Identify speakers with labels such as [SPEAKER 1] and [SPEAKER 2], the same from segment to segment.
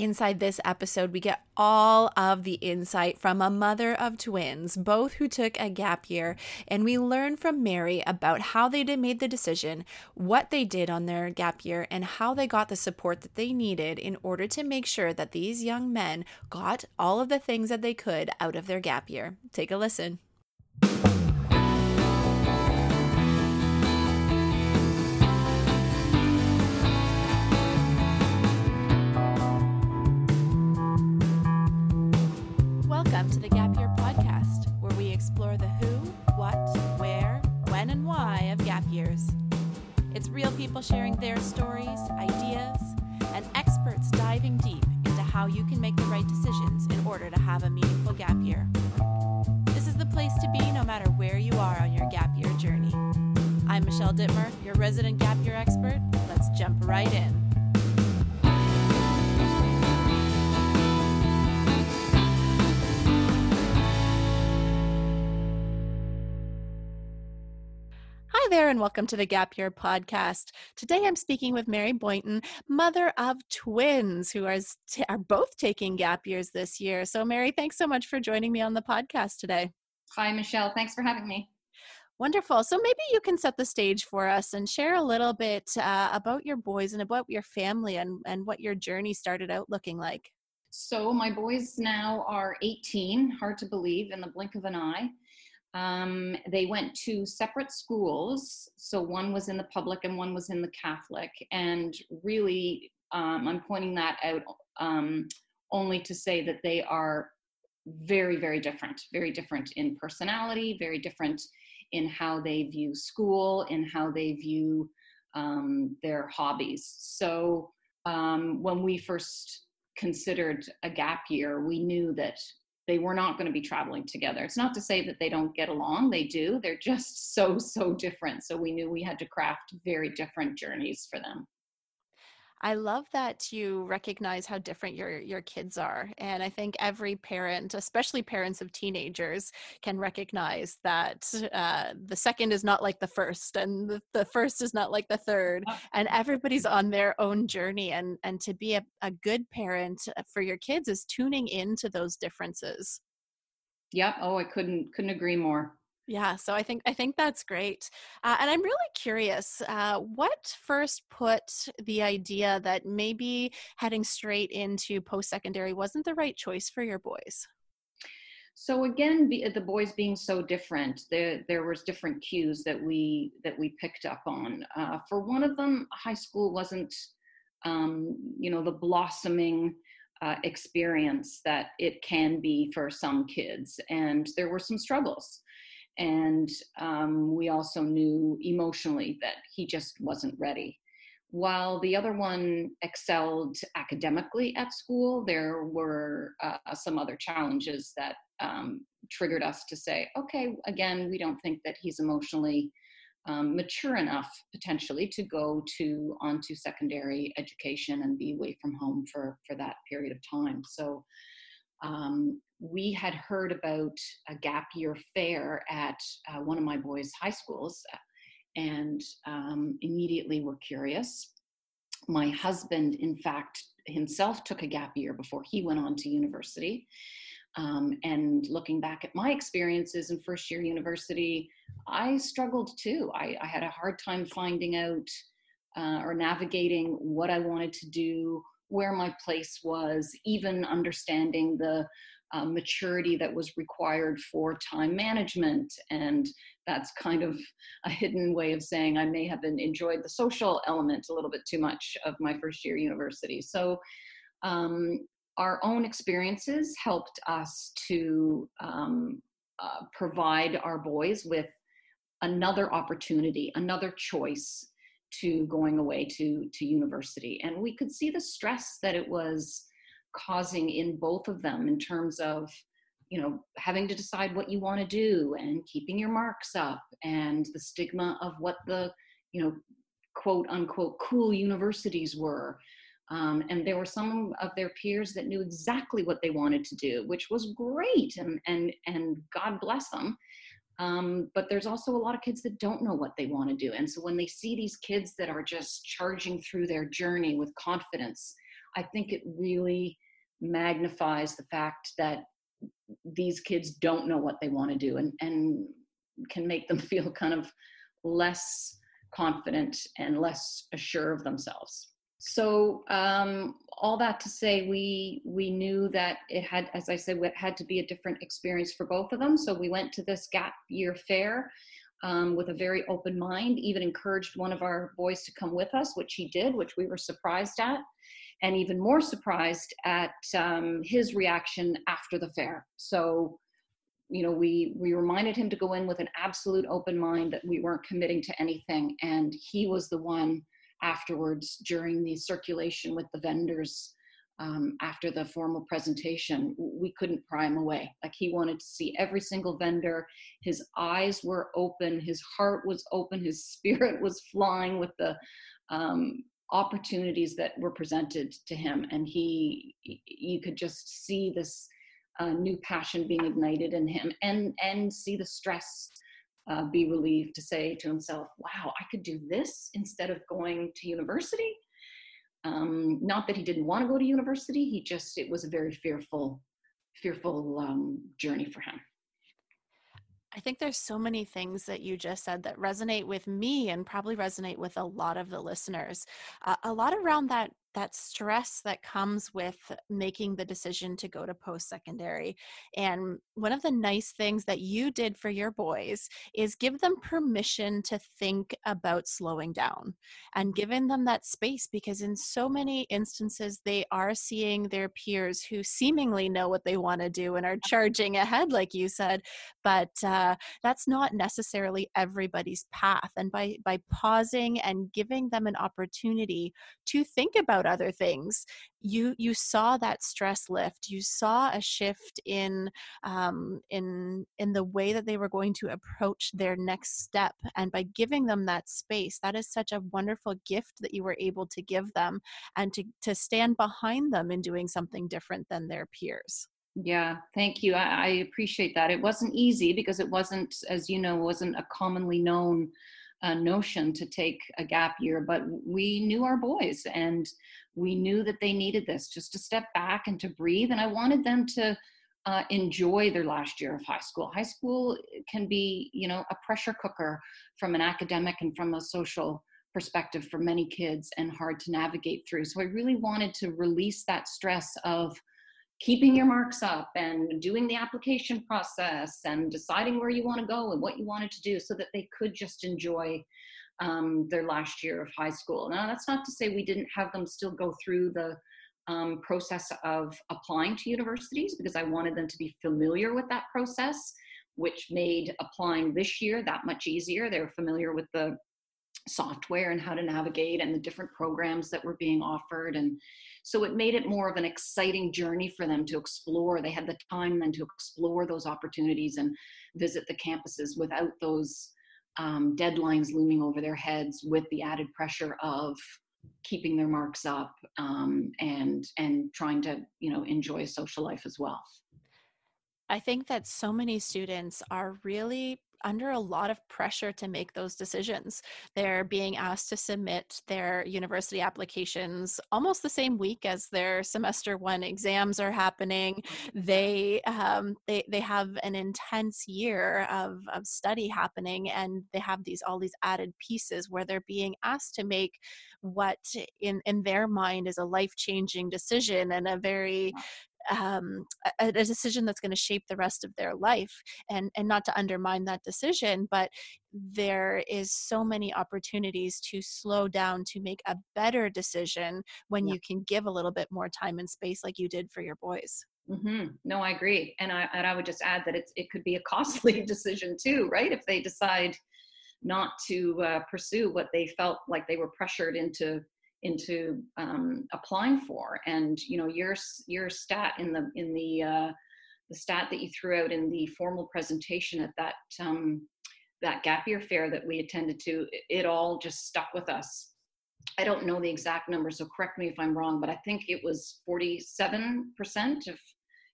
[SPEAKER 1] Inside this episode, we get all of the insight from a mother of twins, both who took a gap year, and we learn from Mary about how they made the decision, what they did on their gap year, and how they got the support that they needed in order to make sure that these young men got all of the things that they could out of their gap year. Take a listen. Real people sharing their stories, ideas, and experts diving deep into how you can make the right decisions in order to have a meaningful gap year. This is the place to be no matter where you are on your gap year journey. I'm Michelle Dittmer, your resident gap year expert. Let's jump right in. There, and welcome to the Gap Year Podcast. Today I'm speaking with Mary Boynton, mother of twins who are, t- are both taking gap years this year. So, Mary, thanks so much for joining me on the podcast today.
[SPEAKER 2] Hi, Michelle. Thanks for having me.
[SPEAKER 1] Wonderful. So, maybe you can set the stage for us and share a little bit uh, about your boys and about your family and, and what your journey started out looking like.
[SPEAKER 2] So, my boys now are 18, hard to believe, in the blink of an eye. Um, they went to separate schools. So one was in the public and one was in the Catholic. And really, um, I'm pointing that out um, only to say that they are very, very different, very different in personality, very different in how they view school, in how they view um, their hobbies. So um, when we first considered a gap year, we knew that they were not going to be traveling together. It's not to say that they don't get along, they do. They're just so, so different. So we knew we had to craft very different journeys for them.
[SPEAKER 1] I love that you recognize how different your your kids are, and I think every parent, especially parents of teenagers, can recognize that uh, the second is not like the first, and the, the first is not like the third, and everybody's on their own journey. And and to be a, a good parent uh, for your kids is tuning into those differences.
[SPEAKER 2] Yep. Oh, I couldn't couldn't agree more.
[SPEAKER 1] Yeah, so I think I think that's great, uh, and I'm really curious. Uh, what first put the idea that maybe heading straight into post secondary wasn't the right choice for your boys?
[SPEAKER 2] So again, the boys being so different, there there was different cues that we that we picked up on. Uh, for one of them, high school wasn't, um, you know, the blossoming. Uh, experience that it can be for some kids, and there were some struggles and um, we also knew emotionally that he just wasn't ready. While the other one excelled academically at school, there were uh, some other challenges that um, triggered us to say, okay, again, we don't think that he's emotionally um, mature enough potentially to go to onto secondary education and be away from home for for that period of time. So um, we had heard about a gap year fair at uh, one of my boys' high schools and um, immediately were curious. My husband, in fact, himself took a gap year before he went on to university. Um, and looking back at my experiences in first year university, I struggled too. I, I had a hard time finding out uh, or navigating what I wanted to do, where my place was, even understanding the uh, maturity that was required for time management. And that's kind of a hidden way of saying I may have been enjoyed the social element a little bit too much of my first year university. So um, our own experiences helped us to um, uh, provide our boys with another opportunity, another choice to going away to to university and we could see the stress that it was causing in both of them in terms of you know having to decide what you want to do and keeping your marks up and the stigma of what the you know quote unquote cool universities were. Um, and there were some of their peers that knew exactly what they wanted to do which was great and and and god bless them. Um, but there's also a lot of kids that don't know what they want to do. And so when they see these kids that are just charging through their journey with confidence I think it really magnifies the fact that these kids don't know what they want to do and, and can make them feel kind of less confident and less assured of themselves. So um, all that to say, we we knew that it had, as I said, it had to be a different experience for both of them. So we went to this gap year fair um, with a very open mind. Even encouraged one of our boys to come with us, which he did, which we were surprised at and even more surprised at um, his reaction after the fair. So, you know, we we reminded him to go in with an absolute open mind that we weren't committing to anything, and he was the one afterwards during the circulation with the vendors. Um, after the formal presentation, we couldn't pry him away. Like he wanted to see every single vendor. His eyes were open, his heart was open, his spirit was flying with the um, opportunities that were presented to him and he you could just see this uh, new passion being ignited in him and and see the stress uh, be relieved to say to himself wow i could do this instead of going to university. Um, not that he didn't want to go to university he just it was a very fearful fearful um, journey for him
[SPEAKER 1] I think there's so many things that you just said that resonate with me and probably resonate with a lot of the listeners. Uh, a lot around that that stress that comes with making the decision to go to post secondary. And one of the nice things that you did for your boys is give them permission to think about slowing down and giving them that space because, in so many instances, they are seeing their peers who seemingly know what they want to do and are charging ahead, like you said. But uh, that's not necessarily everybody's path. And by, by pausing and giving them an opportunity to think about about other things. You you saw that stress lift. You saw a shift in um, in in the way that they were going to approach their next step and by giving them that space that is such a wonderful gift that you were able to give them and to to stand behind them in doing something different than their peers.
[SPEAKER 2] Yeah thank you. I, I appreciate that. It wasn't easy because it wasn't as you know wasn't a commonly known uh, notion to take a gap year, but we knew our boys and we knew that they needed this just to step back and to breathe. And I wanted them to uh, enjoy their last year of high school. High school can be, you know, a pressure cooker from an academic and from a social perspective for many kids and hard to navigate through. So I really wanted to release that stress of keeping your marks up and doing the application process and deciding where you want to go and what you wanted to do so that they could just enjoy um, their last year of high school. Now, that's not to say we didn't have them still go through the um, process of applying to universities because I wanted them to be familiar with that process, which made applying this year that much easier. They were familiar with the software and how to navigate and the different programs that were being offered and so it made it more of an exciting journey for them to explore. They had the time then to explore those opportunities and visit the campuses without those um, deadlines looming over their heads with the added pressure of keeping their marks up um, and and trying to you know enjoy social life as well.
[SPEAKER 1] I think that so many students are really under a lot of pressure to make those decisions. They're being asked to submit their university applications almost the same week as their semester one exams are happening. They um, they they have an intense year of of study happening, and they have these all these added pieces where they're being asked to make what in in their mind is a life changing decision and a very um, a, a decision that's going to shape the rest of their life and and not to undermine that decision but there is so many opportunities to slow down to make a better decision when yeah. you can give a little bit more time and space like you did for your boys
[SPEAKER 2] mm-hmm. no i agree and i and i would just add that it's it could be a costly decision too right if they decide not to uh, pursue what they felt like they were pressured into into um, applying for. And you know, your your stat in the in the uh, the stat that you threw out in the formal presentation at that um, that gap year fair that we attended to, it all just stuck with us. I don't know the exact number, so correct me if I'm wrong, but I think it was 47% of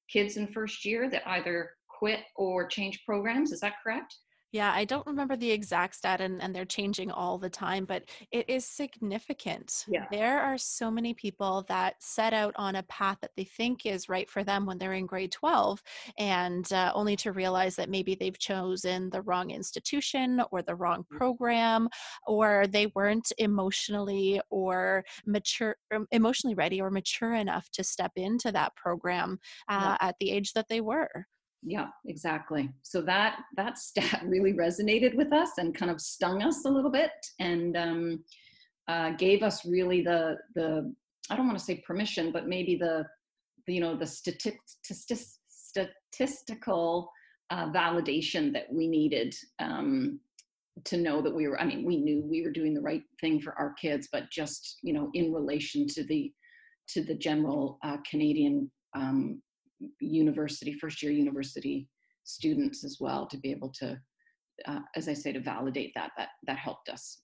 [SPEAKER 2] kids in first year that either quit or change programs. Is that correct?
[SPEAKER 1] Yeah, I don't remember the exact stat and, and they're changing all the time, but it is significant.
[SPEAKER 2] Yeah.
[SPEAKER 1] There are so many people that set out on a path that they think is right for them when they're in grade 12, and uh, only to realize that maybe they've chosen the wrong institution or the wrong
[SPEAKER 2] Mm.
[SPEAKER 1] program, or they weren't emotionally or mature, um, emotionally ready or mature enough to step into that program uh, at the age that they were.
[SPEAKER 2] Yeah, exactly. So that that stat really resonated with us and kind of stung us a little bit, and um, uh, gave us really the the I don't want to say permission, but maybe the, the you know the stati- stati- statistical uh, validation that we needed um, to know that we were. I mean, we knew we were doing the right thing for our kids, but just you know in relation to the to the general uh, Canadian um, university, first year university students as well to be able to, uh, as I say, to validate that, that, that helped us.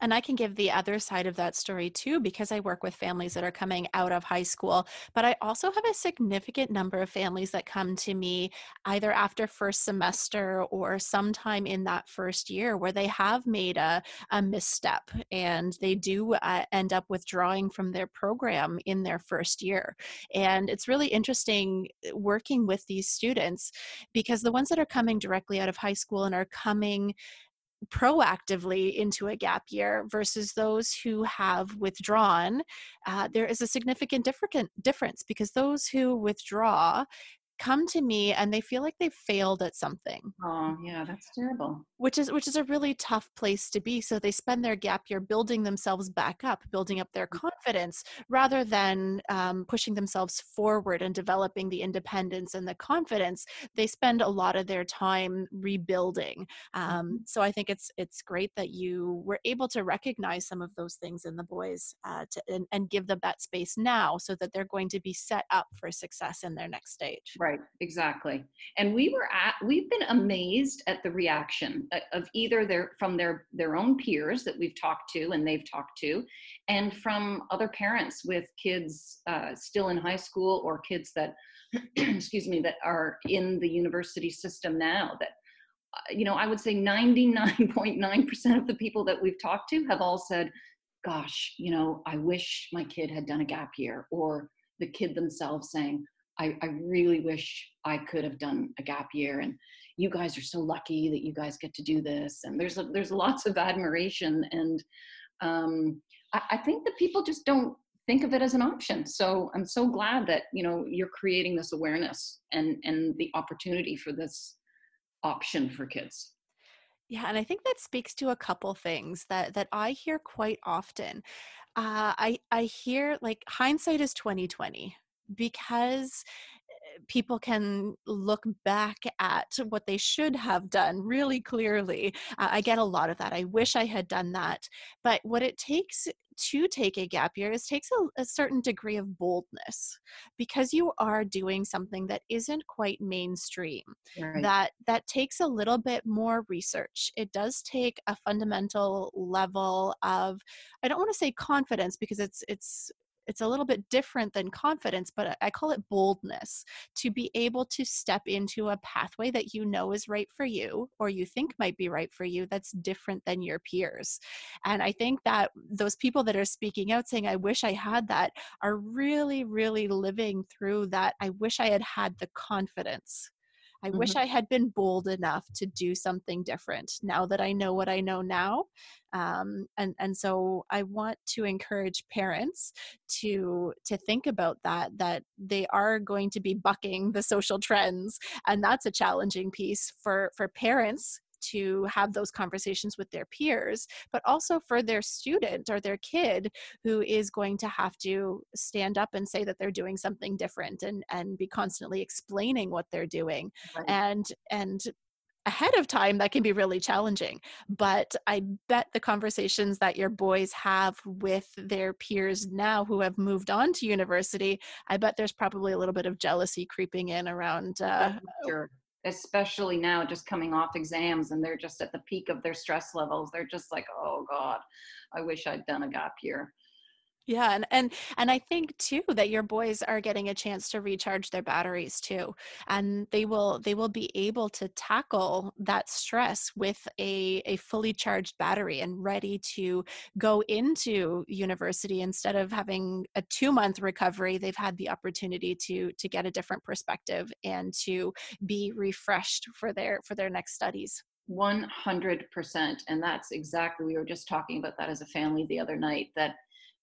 [SPEAKER 1] And I can give the other side of that story too, because I work with families that are coming out of high school. But I also have a significant number of families that come to me either after first semester or sometime in that first year where they have made a, a misstep and they do uh, end up withdrawing from their program in their first year. And it's really interesting uh, working with these students because the ones that are coming directly out of high school and are coming proactively into a gap year versus those who have withdrawn, uh, there is a significant difference because those who withdraw come to me and they feel like they've failed at something.
[SPEAKER 2] Oh, yeah, that's terrible.
[SPEAKER 1] Which is which is a really tough place to be. So they spend their gap year building themselves back up, building up their
[SPEAKER 2] Mm.
[SPEAKER 1] confidence, rather than um, pushing themselves forward and developing the independence and the confidence. They spend a lot of their time rebuilding. Um, so I think it's it's great that you were able to recognize some of those things in the boys uh, to, and, and give them that space now, so that they're going to be set up for success in their next stage.
[SPEAKER 2] Right, exactly. And we were at, we've been amazed at the reaction uh, of either their, from their, their own peers that we've talked to and they've talked to, and from other parents with kids uh, still in high school or kids that, excuse me, that are in the university system now that uh, you know, I would say 99.9% of the people that we've talked to have all said, gosh, you know, I wish my kid had done a gap year, or the kid themselves saying, I, I really wish I could have done a gap year. And you guys are so lucky that you guys get to do this. And there's a, there's lots of admiration. And um, I, I think that people just don't think of it as an option. So I'm so glad that, you know, you're creating this awareness and, and the opportunity for this option for kids.
[SPEAKER 1] Yeah, and I think that speaks to a couple things that that I hear quite often. Uh, I I hear like hindsight is twenty twenty because eh, people can look back at what they should have done really clearly. Uh, I get a lot of that. I wish I had done that. But what it takes to take a gap year is takes a, a, certain degree of boldness because you are doing something that isn't quite mainstream right. that that takes a little bit more research it does take a fundamental level of i don't want to say confidence because it's it's it's a little bit different than confidence, but uh, I call it boldness to be able to step into a pathway that you know is right for you or you think might be right for you that's different than your peers. And I think that those people that are speaking out saying, I wish I had that, are really, really living through that. I wish I had had the confidence I mm-hmm. wish I had been bold enough to do something different now that I know what I know now. Um, and, and so I want to encourage parents to, to think about that, that they are going to be bucking the social trends. And that's a challenging piece for, for parents to have those conversations with their peers, but also for their student or their kid who is going to have to stand up and say that they're doing something different and and be constantly explaining what they're doing. Right. And and ahead of time that can be really challenging but i bet the conversations that your boys have with their peers now who have moved on to university i bet there's probably a little bit of jealousy creeping in around uh,
[SPEAKER 2] sure especially now just coming off exams and they're just at the peak of their stress levels they're just like oh god i wish i'd done a gap year
[SPEAKER 1] Yeah, and and and I think too that your boys are getting a chance to recharge their batteries too. And they will they will be able to tackle that stress with a a fully charged battery and ready to go into university instead of having a 2-month recovery, they've had the opportunity to to get a different perspective and to be refreshed for their for their next studies.
[SPEAKER 2] 100% and that's exactly we were just talking about that as a family the other night that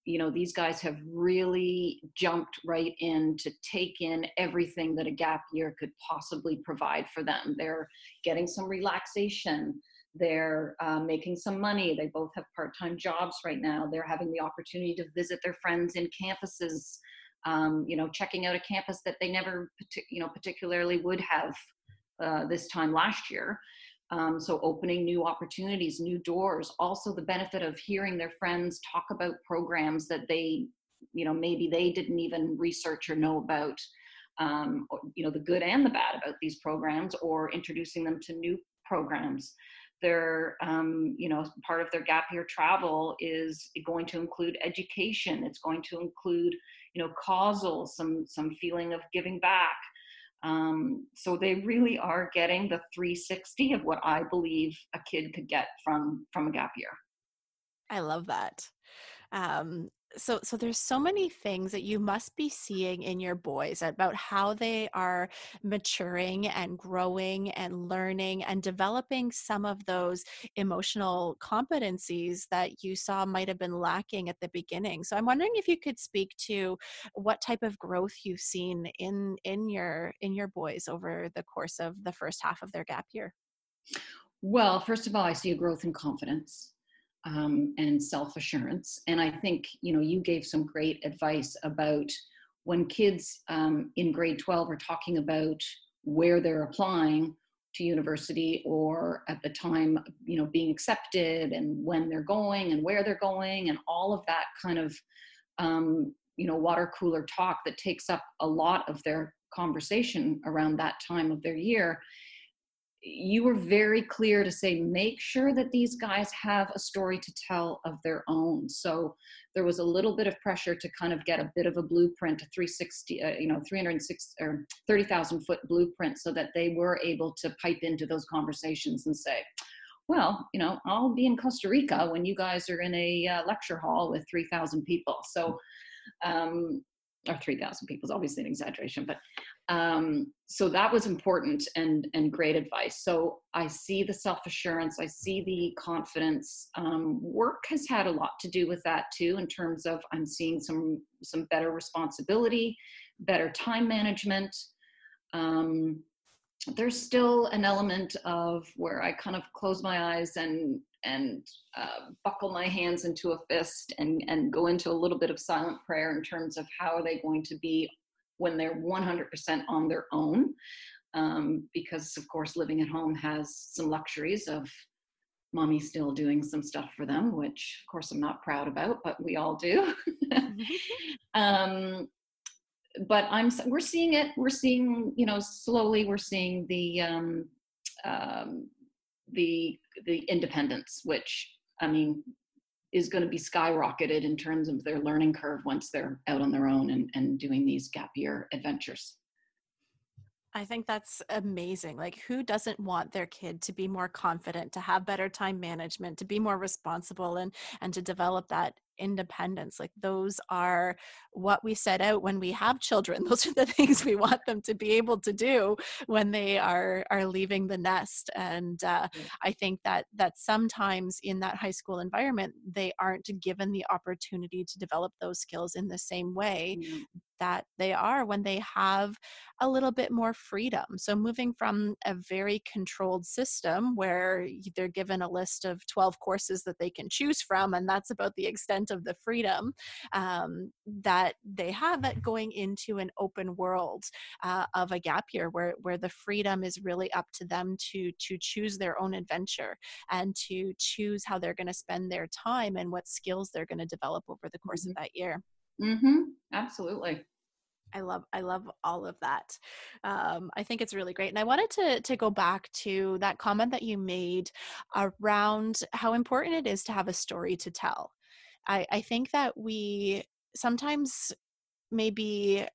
[SPEAKER 2] you know these guys have really jumped right in to take in everything that a gap year could possibly provide for them. They're getting some relaxation they're uh, making some money they both have part-time jobs right now they're having the opportunity to visit their friends in campuses um, you know checking out a campus that they never you know particularly would have uh, this time last year um, so opening new opportunities, new doors. Also, the benefit of hearing their friends talk about programs that they, you know, maybe they didn't even research or know about. Um, you know, the good and the bad about these programs, or introducing them to new programs. Their, um, you know, part of their gap year travel is going to include education. It's going to include, you know, causal, some some feeling of giving back. Um, so they really are getting the 360 of what I believe a kid could get from from a gap year.
[SPEAKER 1] I love that. Um, so so there's so many things that you must be seeing in your boys about how they are maturing and growing and learning and developing some of those emotional competencies that you saw might have been lacking at the beginning. So i'm wondering if you could speak to what type of growth you've seen in in your in your boys over the course of the first half of their gap year.
[SPEAKER 2] Well first of all i see a growth in confidence um, and self assurance. And I think you know you gave some great advice about when kids um, in grade 12 are talking about where they're applying to university or at the time you know being accepted and when they're going and where they're going and all of that kind of um, you know water cooler talk that takes up a lot of their conversation around that time of their year you were very clear to say make sure that these guys have a story to tell of their own. So there was a little bit of pressure to kind of get a bit of a blueprint a 360 uh, you know 306 or 30,000 foot blueprint so that they were able to pipe into those conversations and say well you know i'll be in costa rica when you guys are in a uh, lecture hall with 3000 people. So um, or 3000 people is obviously an exaggeration but um, so that was important and and great advice. So i see the self-assurance i see the confidence. Um, work has had a lot to do with that too in terms of i'm seeing some some better responsibility better time management. Um, there's still an element of where i kind of close my eyes and and uh, buckle my hands into a fist and and go into a little bit of silent prayer in terms of how are they going to be when they're 100% on their own. Um, because, of course, living at home has some luxuries of mommy still doing some stuff for them, which, of course, I'm not proud about, but we all do. um, but I'm we're seeing it. We're seeing, you know, slowly we're seeing the um, um, the the independence, which I mean, is going to be skyrocketed in terms of their learning curve once they're out on their own and, and doing these gap year adventures.
[SPEAKER 1] I think that's amazing. Like, who doesn't want their kid to be more confident, to have better time management, to be more responsible, and and to develop that independence like those are what we set out when we have children. Those are the things we want them to be able to do when they are are leaving the nest. And uh, i think that that sometimes in that high school environment they aren't given the opportunity to develop those skills in the same way mm-hmm. that they are when they have a little bit more freedom. So moving from a very controlled system where they're given a list of 12 courses that they can choose from and that's about the extent of the freedom um, that they have at going into an open world uh, of a gap year where, where the freedom is really up to them to, to choose their own adventure and to choose how they're going to spend their time and what skills they're going to develop over the course mm-hmm. of that year.
[SPEAKER 2] Mm-hmm. Absolutely.
[SPEAKER 1] I love I love all of that. Um, I think it's really great, and I wanted to to go back to that comment that you made around how important it is to have a story to tell. I, I think that we sometimes maybe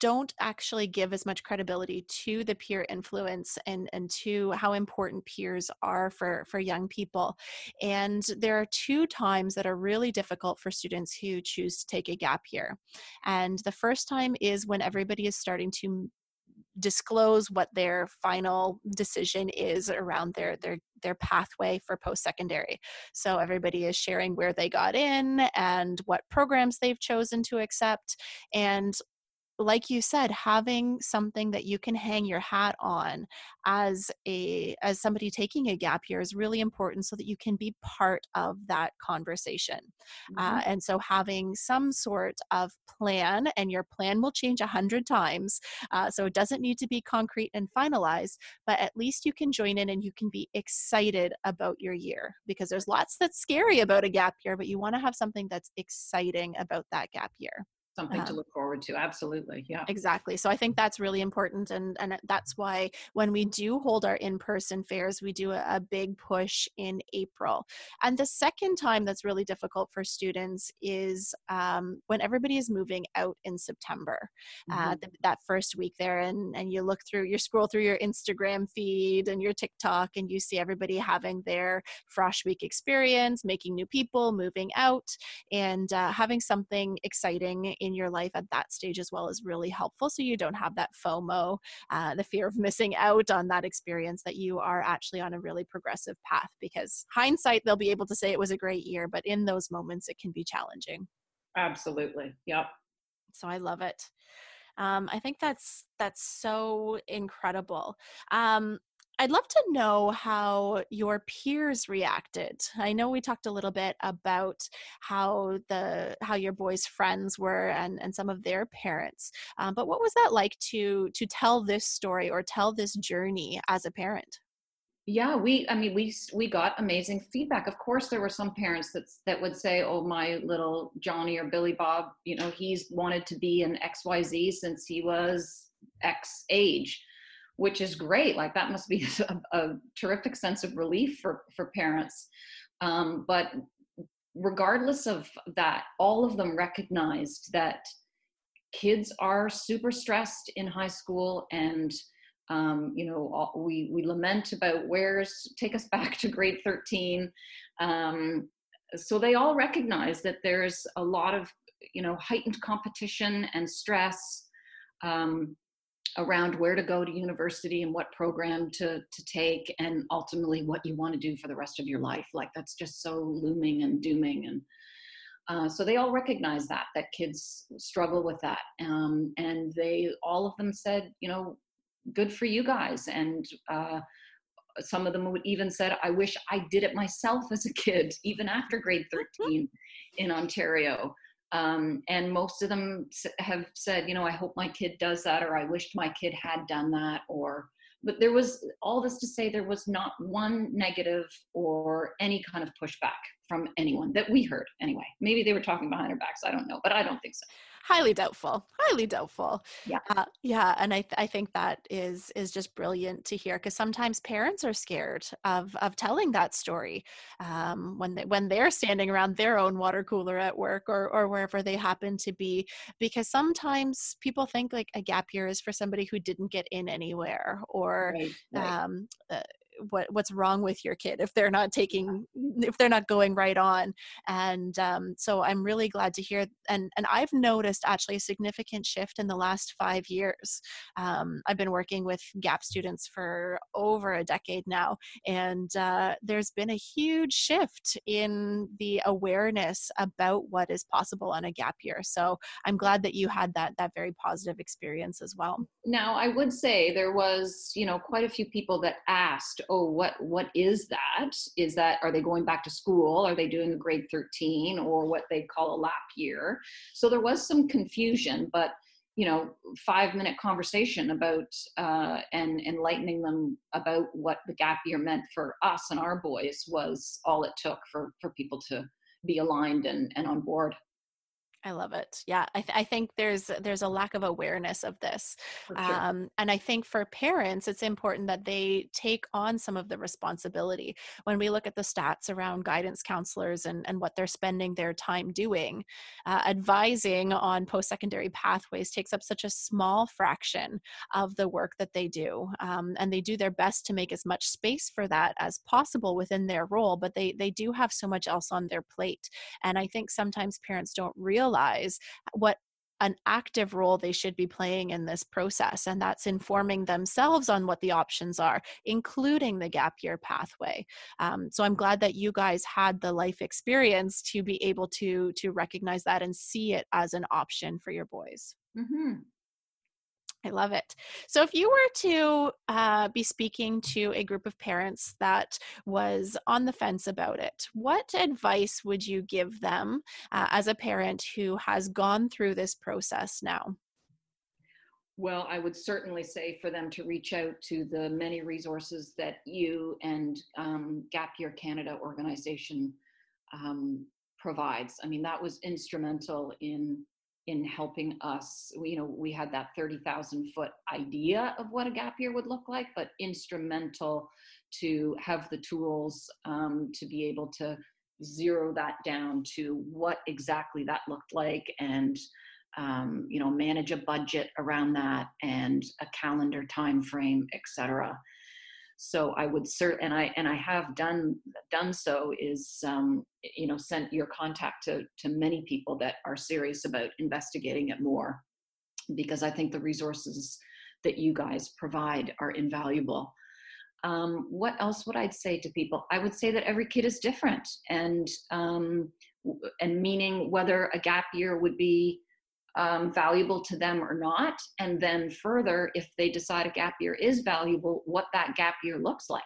[SPEAKER 1] don't actually give as much credibility to the peer influence and and to how important peers are for for young people. And there are two times that are really difficult for students who choose to take a gap year. And the first time is when everybody is starting to disclose what their final decision is around their their their pathway for post secondary. So everybody is sharing where they got in and what programs they've chosen to accept and like you said having something that you can hang your hat on as a as somebody taking a gap year is really important so that you can be part of that conversation uh, mm-hmm. uh, and so having some sort of plan and your plan will change a hundred times uh, so it doesn't need to be concrete and finalized but at least you can join in and you can be excited about your year because there's lots that's scary about a gap year but you want to have something that's exciting about that gap year
[SPEAKER 2] something um, to look forward to absolutely yeah
[SPEAKER 1] exactly so i think that's really important and and that's why when we do hold our in-person fairs we do a, a big push in april and the second time that's really difficult for students is um, when everybody is moving out in september uh, mm-hmm. uh, the, that first week there and and you look through you scroll through your instagram feed and your tiktok and you see everybody having their frosh week experience making new people moving out and uh, having something exciting in your life at that stage as well is really helpful so you don't have that FOMO, uh, the fear of missing out on that experience, that you are actually on a really progressive path because hindsight, they'll be able to say it was a great year, but in those moments, it can be challenging.
[SPEAKER 2] Absolutely. Yep.
[SPEAKER 1] So I love it. Um, I think that's that's so incredible. Um, I'd love to know how your peers reacted. I know we talked a little bit about how the how your boys' friends were and and some of their parents, um, but what was that like to to tell this story or tell this journey as a parent?
[SPEAKER 2] yeah we i mean we we got amazing feedback of course there were some parents that that would say oh my little johnny or billy bob you know he's wanted to be an xyz since he was x age which is great. Like that must be a, a terrific sense of relief for for parents. Um, but regardless of that, all of them recognized that kids are super stressed in high school and um, you know we we lament about where's take us back to grade 13 um, so they all recognize that there's a lot of you know heightened competition and stress um, around where to go to university and what program to to take and ultimately what you want to do for the rest of your life. Like that's just so looming and dooming and uh, so they all recognize that that kids struggle with that. Um, and they all of them said you know good for you guys. And uh, some of them would even said i wish i did it myself as a kid even after grade 13 in ontario um, and most of them have said, you know, I hope my kid does that, or I wished my kid had done that, or, but there was all this to say there was not one negative or any kind of pushback from anyone that we heard anyway. Maybe they were talking behind our backs. I don't know, but I don't think so
[SPEAKER 1] highly doubtful highly doubtful
[SPEAKER 2] yeah
[SPEAKER 1] uh, yeah and I, th- I think that is is just brilliant to hear because sometimes parents are scared of of telling that story um, when they when they're standing around their own water cooler at work or or wherever they happen to be because sometimes people think like a gap year is for somebody who didn't get in anywhere or right, right. Um, uh, what what's wrong with your kid if they're not taking if they're not going right on. And um, so i'm really glad to hear and and i've noticed actually a significant shift in the last five years. Um, i've been working with gap students for over a decade now and uh, there's been a huge shift in the awareness about what is possible on a gap year. So i'm glad that you had that that very positive experience as well.
[SPEAKER 2] Now i would say there was you know quite a few people that asked oh what what is that? Is that are they going back to school? Are they doing a grade 13 or what they call a lap year? So there was some confusion but you know five minute conversation about uh, and enlightening them about what the gap year meant for us and our boys was all it took for for people to be aligned and, and on board
[SPEAKER 1] I love it. Yeah, I, th- I, think there's there's a lack of awareness of this, sure. um, and I think for parents, it's important that they take on some of the responsibility. When we look at the stats around guidance counselors and and what they're spending their time doing, uh, advising on post secondary pathways takes up such a small fraction of the work that they do, um, and they do their best to make as much space for that as possible within their role. But they they do have so much else on their plate, and I think sometimes parents don't realize realize what an active role they should be playing in this process and that's informing themselves on what the options are including the gap year pathway um, so i'm glad that you guys had the life experience to be able to to recognize that and see it as an option for your boys mm-hmm. I love it. So, if you were to uh, be speaking to a group of parents that was on the fence about it, what advice would you give them uh, as a parent who has gone through this process now?
[SPEAKER 2] Well, I would certainly say for them to reach out to the many resources that you and um, Gap Year Canada organization um, provides. I mean, that was instrumental in in helping us you know we had that 30,000 foot idea of what a gap year would look like but instrumental to have the tools um, to be able to zero that down to what exactly that looked like and um, you know manage a budget around that and a calendar time frame etc so i would cert and i and i have done done so is um, you know sent your contact to to many people that are serious about investigating it more because i think the resources that you guys provide are invaluable. Um, what else would i say to people? I would say that every kid is different and um, and meaning whether a gap year would be um, valuable to them or not. And then further, if they decide a gap year is valuable, what that gap year looks like.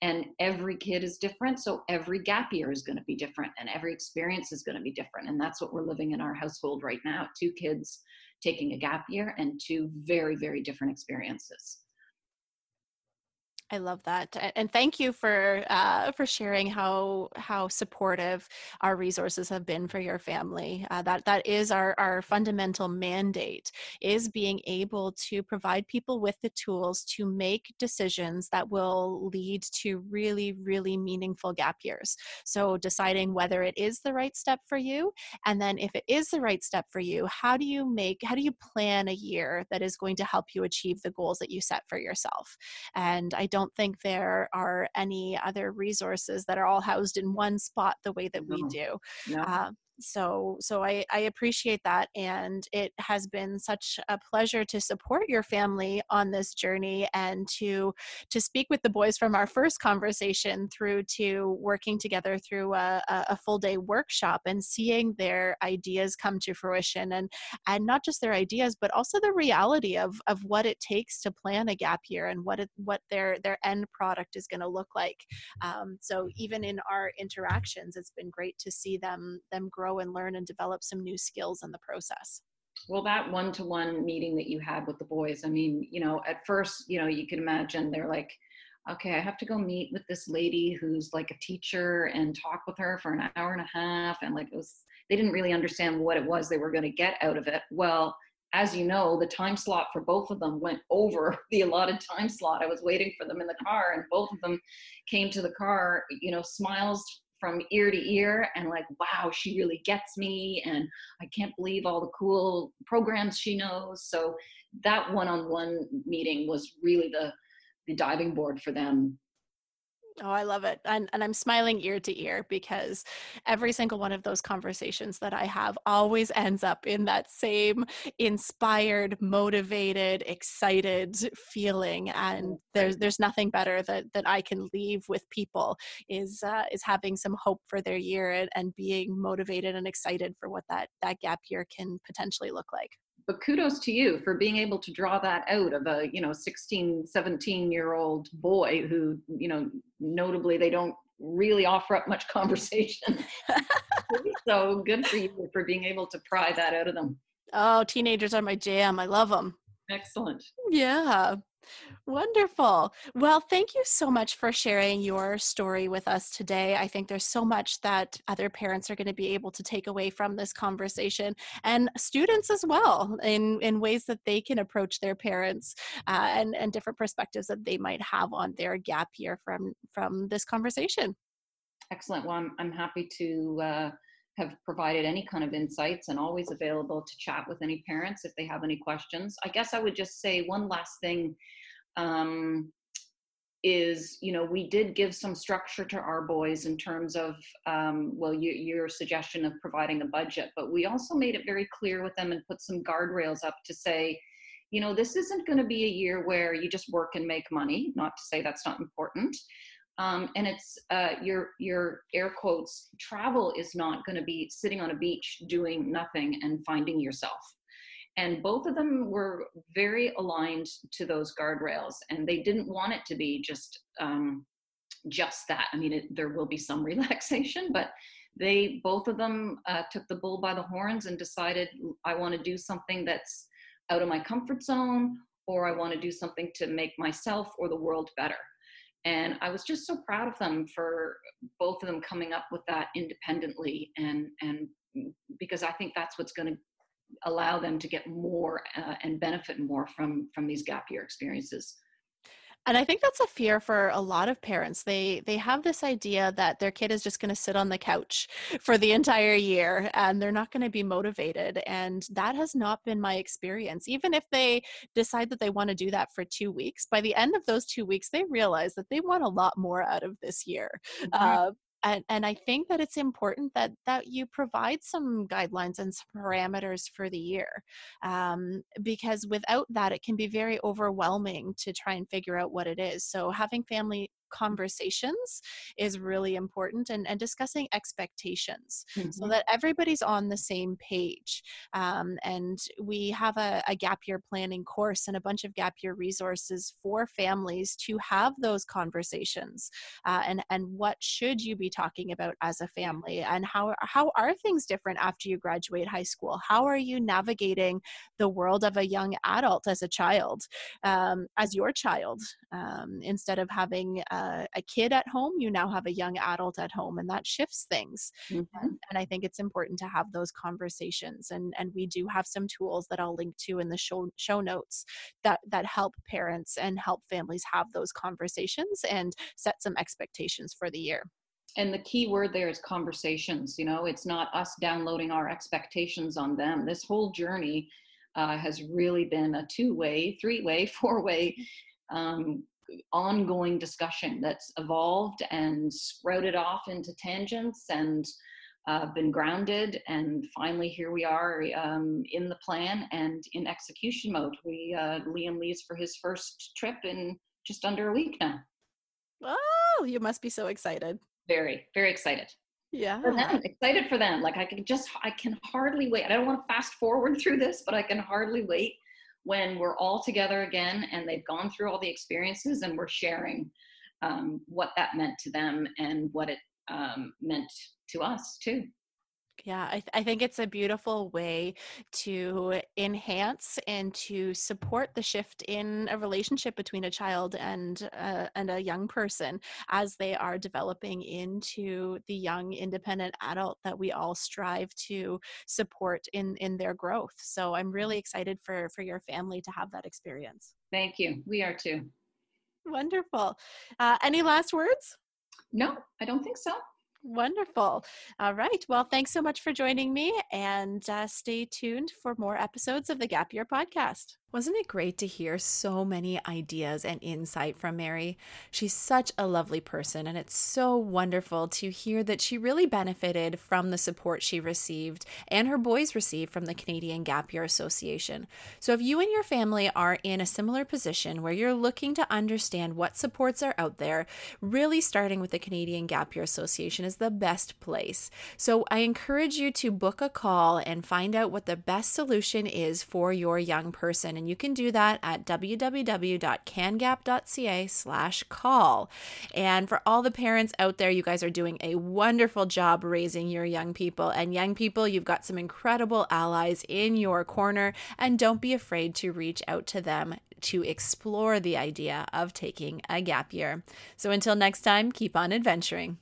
[SPEAKER 2] And every kid is different. So every gap year is going to be different and every experience is going to be different. And that's what we're living in our household right now two kids taking a gap year and two very, very different experiences.
[SPEAKER 1] I love that, and thank you for uh, for sharing how how supportive our resources have been for your family. Uh, that that is our our fundamental mandate is being able to provide people with the tools to make decisions that will lead to really really meaningful gap years. So deciding whether it is the right step for you, and then if it is the right step for you, how do you make how do you plan a year that is going to help you achieve the goals that you set for yourself? And I don't don't think there are any other resources that are all housed in one spot the way that no. we do. No. Uh, so so I, I appreciate that and it has been such a pleasure to support your family on this journey and to to speak with the boys from our first conversation through to working together through a, a full day workshop and seeing their ideas come to fruition and and not just their ideas but also the reality of of what it takes to plan a gap year and what it what their their end product is going to look like. Um, so even in our interactions it's been great to see them them grow grow and learn and develop some new skills in the process.
[SPEAKER 2] Well that one-to-one meeting that you had with the boys i mean you know at first you know you can imagine they're like okay i have to go meet with this lady who's like a teacher and talk with her for an hour and a half and like it was they didn't really understand what it was they were going to get out of it. Well as you know the time slot for both of them went over the allotted time slot. I was waiting for them in the car and both of them came to the car you know smiles from ear to ear and like wow she really gets me and i can't believe all the cool programs she knows. So that one-on-one meeting was really the the diving board for them
[SPEAKER 1] Oh, I love it. And, and I'm smiling ear to ear because every single one of those conversations that I have always ends up in that same inspired, motivated, excited feeling. And there's there's nothing better that, that I can leave with people is uh, is having some hope for their year and, and being motivated and excited for what that, that gap year can potentially look like
[SPEAKER 2] but kudos to you for being able to draw that out of a you know 16 17 year old boy who you know notably they don't really offer up much conversation. So good for you for being able to pry that out of them.
[SPEAKER 1] Oh teenagers are my jam. I love them
[SPEAKER 2] excellent.
[SPEAKER 1] Yeah Wonderful. Well, thank you so much for sharing your story with us today. I think there's so much that other parents are going to be able to take away from this conversation and students as well in, in ways that they can approach their parents uh, and, and different perspectives that they might have on their gap year from, from this conversation.
[SPEAKER 2] Excellent. Well, I'm, I'm happy to uh, have provided any kind of insights and always available to chat with any parents if they have any questions. I guess I would just say one last thing um, is you know we did give some structure to our boys in terms of um, well you, your suggestion of providing a budget but we also made it very clear with them and put some guardrails up to say you know this isn't going to be a year where you just work and make money not to say that's not important um, and it's uh, your your air quotes travel is not going to be sitting on a beach doing nothing and finding yourself. And both of them were very aligned to those guardrails and they didn't want it to be just um, just that. I mean it, there will be some relaxation but they both of them uh, took the bull by the horns and decided i want to do something that's out of my comfort zone or i want to do something to make myself or the world better and i was just so proud of them for both of them coming up with that independently and and because i think that's what's going to allow them to get more uh, and benefit more from from these gap year experiences
[SPEAKER 1] and i think that's a fear for a lot of parents. They they have this idea that their kid is just going to sit on the couch for the entire year and they're not going to be motivated and that has not been my experience. Even if they decide that they want to do that for 2 weeks by the end of those 2 weeks they realize that they want a lot more out of this year. Mm-hmm. uh, and, and i think that it's important that that you provide some guidelines and some parameters for the year um, because without that it can be very overwhelming to try and figure out what it is. So having family conversations is really important and, and discussing expectations mm-hmm. so that everybody's on the same page. Um, and we have a, a gap year planning course and a bunch of gap year resources for families to have those conversations uh, and, and what should you be talking about as a family and how, how are things different after you graduate high school? How are you navigating the world of a young adult as a child, um, as your child, um, instead of having uh, a kid at home, you now have a young adult at home, and that shifts things. Mm-hmm. And, and, I think it's important to have those conversations. And and we do have some tools that I'll link to in the show show notes that that help parents and help families have those conversations and set some expectations for the year
[SPEAKER 2] and the key word there is conversations you know it's not us downloading our expectations on them this whole journey uh, has really been a two-way three-way four-way um, ongoing discussion that's evolved and sprouted off into tangents and uh, been grounded. And finally, here we are um, in the plan and in execution mode. We uh, Liam leaves for his first trip in just under a week now.
[SPEAKER 1] Oh, you must be so excited.
[SPEAKER 2] Very, very excited.
[SPEAKER 1] Yeah.
[SPEAKER 2] For them, excited for them. Like I can just, I can hardly wait. I don't want to fast forward through this, but I can hardly wait when we're all together again and they've gone through all the experiences and we're sharing um, what that meant to them and what it um, meant to us too.
[SPEAKER 1] Yeah, I, th- I, think it's a beautiful way to enhance and to support the shift in a relationship between a child and uh, and a young person as they are developing into the young independent adult that we all strive to support in in their growth. So I'm really excited for for your family to have that experience.
[SPEAKER 2] Thank you. We are too.
[SPEAKER 1] Wonderful. Uh, any last words?
[SPEAKER 2] No, I don't think so.
[SPEAKER 1] Wonderful. All right. Well, thanks so much for joining me and uh, stay tuned for more episodes of the Gap Year podcast.
[SPEAKER 3] Wasn't it great to hear so many ideas and insight from Mary? She's such a lovely person, and it's so wonderful to hear that she really benefited from the support she received and her boys received from the Canadian Gap Year Association. So, if you and your family are in a similar position where you're looking to understand what supports are out there, really starting with the Canadian Gap Year Association is the best place. So, I encourage you to book a call and find out what the best solution is for your young person and you can do that at www.cangap.ca slash call. And for all the parents out there, you guys are doing a wonderful job raising your young people. And young people, you've got some incredible allies in your corner, and don't be afraid to reach out to them
[SPEAKER 1] to explore the idea of taking a gap year. So until next time, keep on adventuring.